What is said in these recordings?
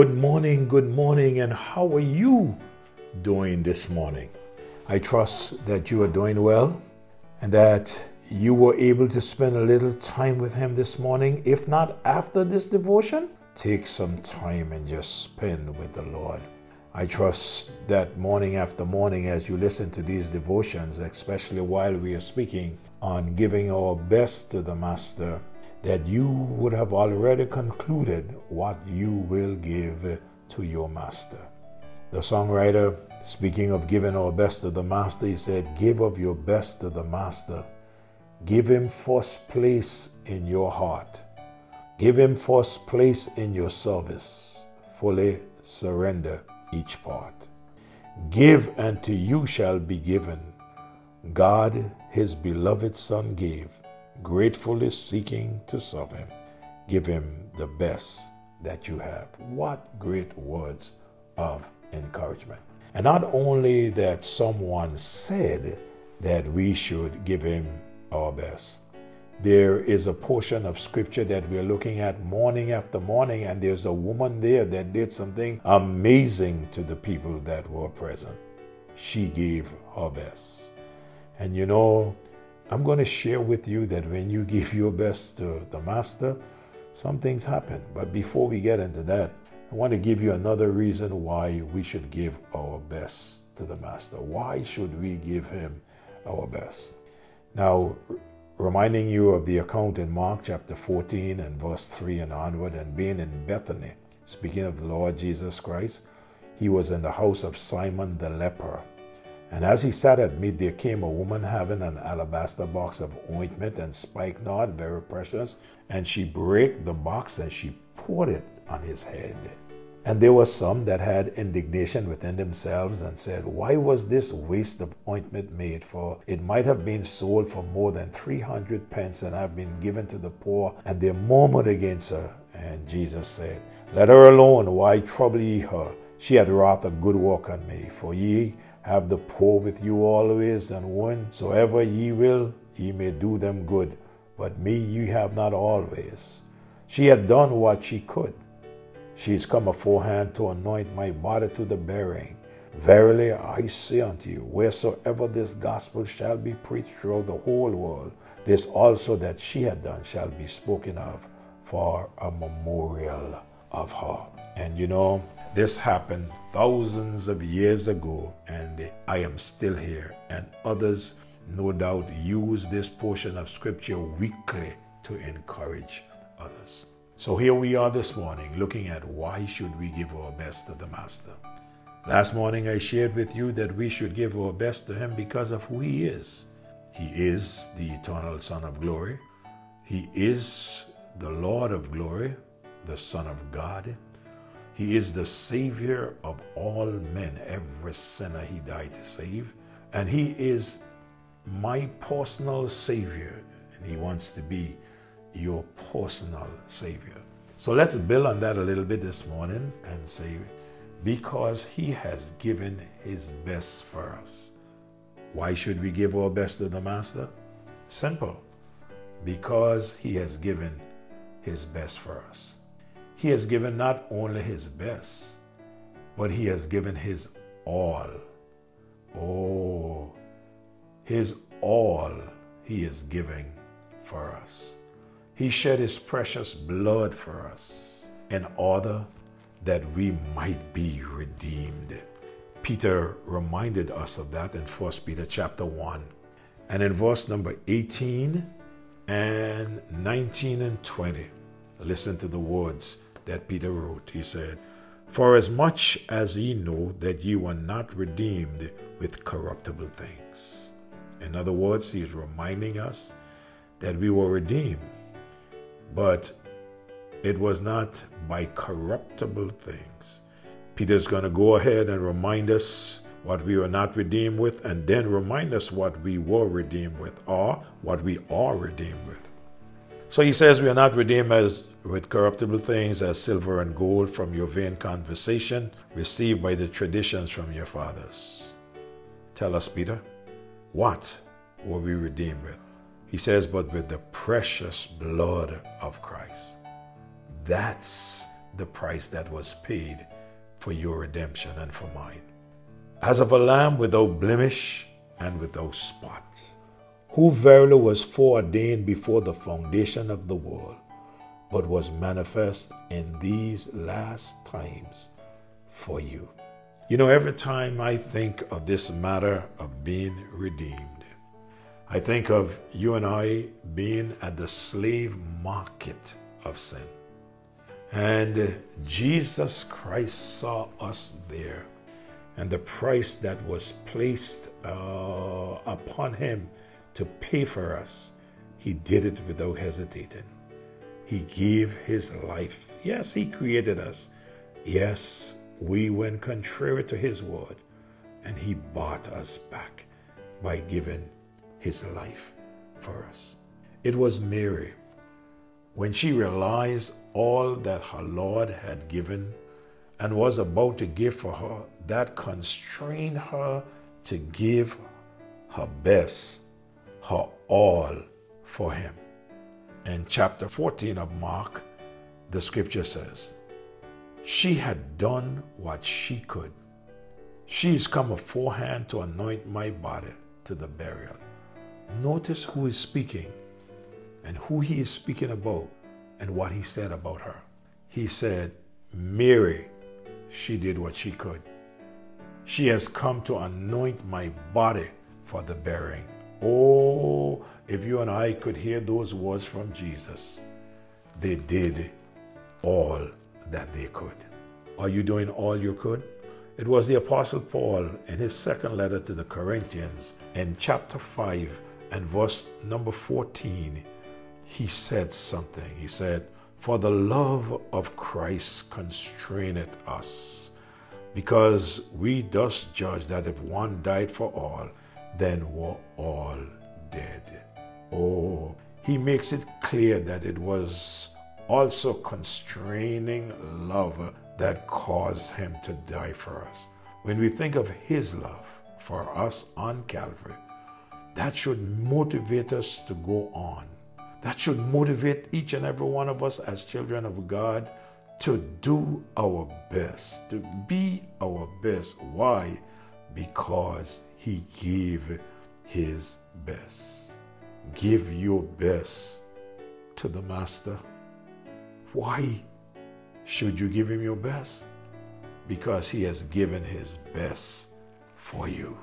Good morning, good morning, and how are you doing this morning? I trust that you are doing well and that you were able to spend a little time with Him this morning. If not after this devotion, take some time and just spend with the Lord. I trust that morning after morning, as you listen to these devotions, especially while we are speaking on giving our best to the Master, that you would have already concluded what you will give to your Master. The songwriter, speaking of giving our best to the Master, he said, Give of your best to the Master. Give him first place in your heart. Give him first place in your service. Fully surrender each part. Give, and to you shall be given. God, his beloved Son, gave, gratefully seeking to serve him. Give him the best that you have. What great words of encouragement. And not only that someone said that we should give him our best, there is a portion of scripture that we're looking at morning after morning, and there's a woman there that did something amazing to the people that were present. She gave her best. And you know, I'm going to share with you that when you give your best to the Master, some things happen. But before we get into that, I want to give you another reason why we should give our best to the Master. Why should we give Him our best? Now, reminding you of the account in Mark chapter 14 and verse 3 and onward, and being in Bethany, speaking of the Lord Jesus Christ, he was in the house of Simon the leper. And as he sat at meat, there came a woman having an alabaster box of ointment and spikenard, very precious, and she brake the box and she poured it on his head. And there were some that had indignation within themselves and said, Why was this waste of ointment made? For it might have been sold for more than 300 pence and have been given to the poor. And they murmured against her. And Jesus said, Let her alone. Why trouble ye her? She hath wrought a good work on me. For ye have the poor with you always, and whensoever ye will, ye may do them good. But me ye have not always. She had done what she could. She is come aforehand to anoint my body to the burying. Verily I say unto you, wheresoever this gospel shall be preached throughout the whole world, this also that she had done shall be spoken of for a memorial of her. And you know, this happened thousands of years ago, and I am still here. And others, no doubt, use this portion of scripture weekly to encourage others. So here we are this morning looking at why should we give our best to the Master. Last morning I shared with you that we should give our best to him because of who he is. He is the eternal Son of glory. He is the Lord of glory, the Son of God. He is the Savior of all men, every sinner he died to save. And he is my personal Savior, and he wants to be your personal Savior. So let's build on that a little bit this morning and say, because He has given His best for us. Why should we give our best to the Master? Simple. Because He has given His best for us. He has given not only His best, but He has given His all. Oh, His all He is giving for us. He shed his precious blood for us in order that we might be redeemed. Peter reminded us of that in 1 Peter chapter 1. And in verse number 18 and 19 and 20, listen to the words that Peter wrote. He said, For as much as ye know that ye were not redeemed with corruptible things. In other words, he is reminding us that we were redeemed but it was not by corruptible things. Peter's going to go ahead and remind us what we were not redeemed with, and then remind us what we were redeemed with, or what we are redeemed with. So he says we are not redeemed as with corruptible things as silver and gold from your vain conversation received by the traditions from your fathers. Tell us, Peter, what were we redeemed with? He says, but with the precious blood of Christ. That's the price that was paid for your redemption and for mine. As of a lamb without blemish and without spot, who verily was foreordained before the foundation of the world, but was manifest in these last times for you. You know, every time I think of this matter of being redeemed, I think of you and I being at the slave market of sin. And Jesus Christ saw us there. And the price that was placed uh, upon him to pay for us, he did it without hesitating. He gave his life. Yes, he created us. Yes, we went contrary to his word, and he bought us back by giving his life for us. It was Mary, when she realized all that her Lord had given and was about to give for her, that constrained her to give her best, her all for him. In chapter 14 of Mark, the scripture says, she had done what she could. She She's come aforehand to anoint my body to the burial. Notice who is speaking and who he is speaking about and what he said about her. He said, Mary, she did what she could. She has come to anoint my body for the burying. Oh, if you and I could hear those words from Jesus, they did all that they could. Are you doing all you could? It was the Apostle Paul in his second letter to the Corinthians in chapter 5 and verse number 14. He said something. He said, For the love of Christ constraineth us, because we thus judge that if one died for all, then were all dead. Oh, he makes it clear that it was also constraining love that caused him to die for us. When we think of his love for us on Calvary, that should motivate us to go on. That should motivate each and every one of us as children of God to do our best, to be our best. Why? Because he gave his best. Give your best to the Master. Why should you give him your best? Because he has given his best for you.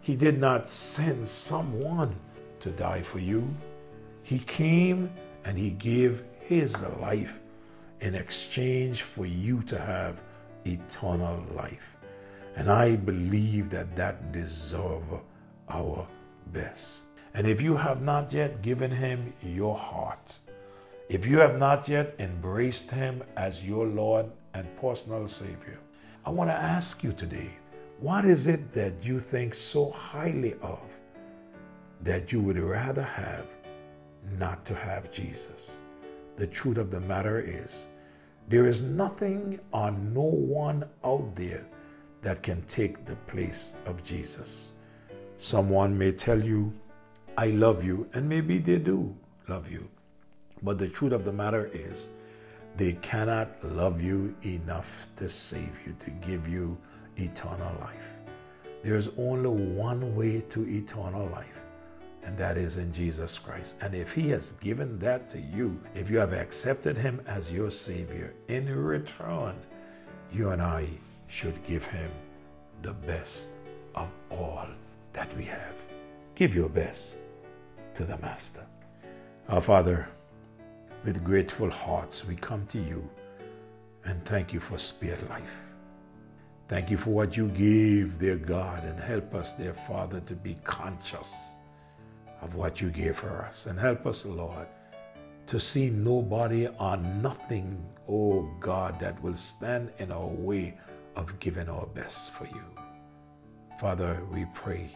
He did not send someone to die for you. He came and he gave his life in exchange for you to have eternal life. And I believe that that deserves our best. And if you have not yet given him your heart, if you have not yet embraced Him as your Lord and personal Savior, I want to ask you today what is it that you think so highly of that you would rather have not to have Jesus? The truth of the matter is, there is nothing or no one out there that can take the place of Jesus. Someone may tell you, I love you, and maybe they do love you. But the truth of the matter is, they cannot love you enough to save you, to give you eternal life. There's only one way to eternal life, and that is in Jesus Christ. And if He has given that to you, if you have accepted Him as your Savior, in return, you and I should give Him the best of all that we have. Give your best to the Master. Our Father, with grateful hearts, we come to you and thank you for spared life. Thank you for what you gave, dear God, and help us, dear Father, to be conscious of what you gave for us. And help us, Lord, to see nobody or nothing, oh God, that will stand in our way of giving our best for you. Father, we pray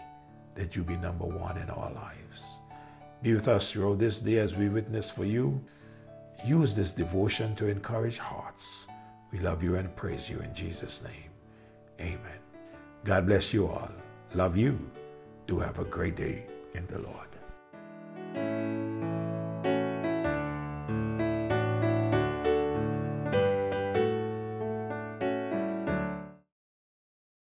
that you be number one in our lives. Be with us throughout this day as we witness for you. Use this devotion to encourage hearts. We love you and praise you in Jesus' name. Amen. God bless you all. Love you. Do have a great day in the Lord.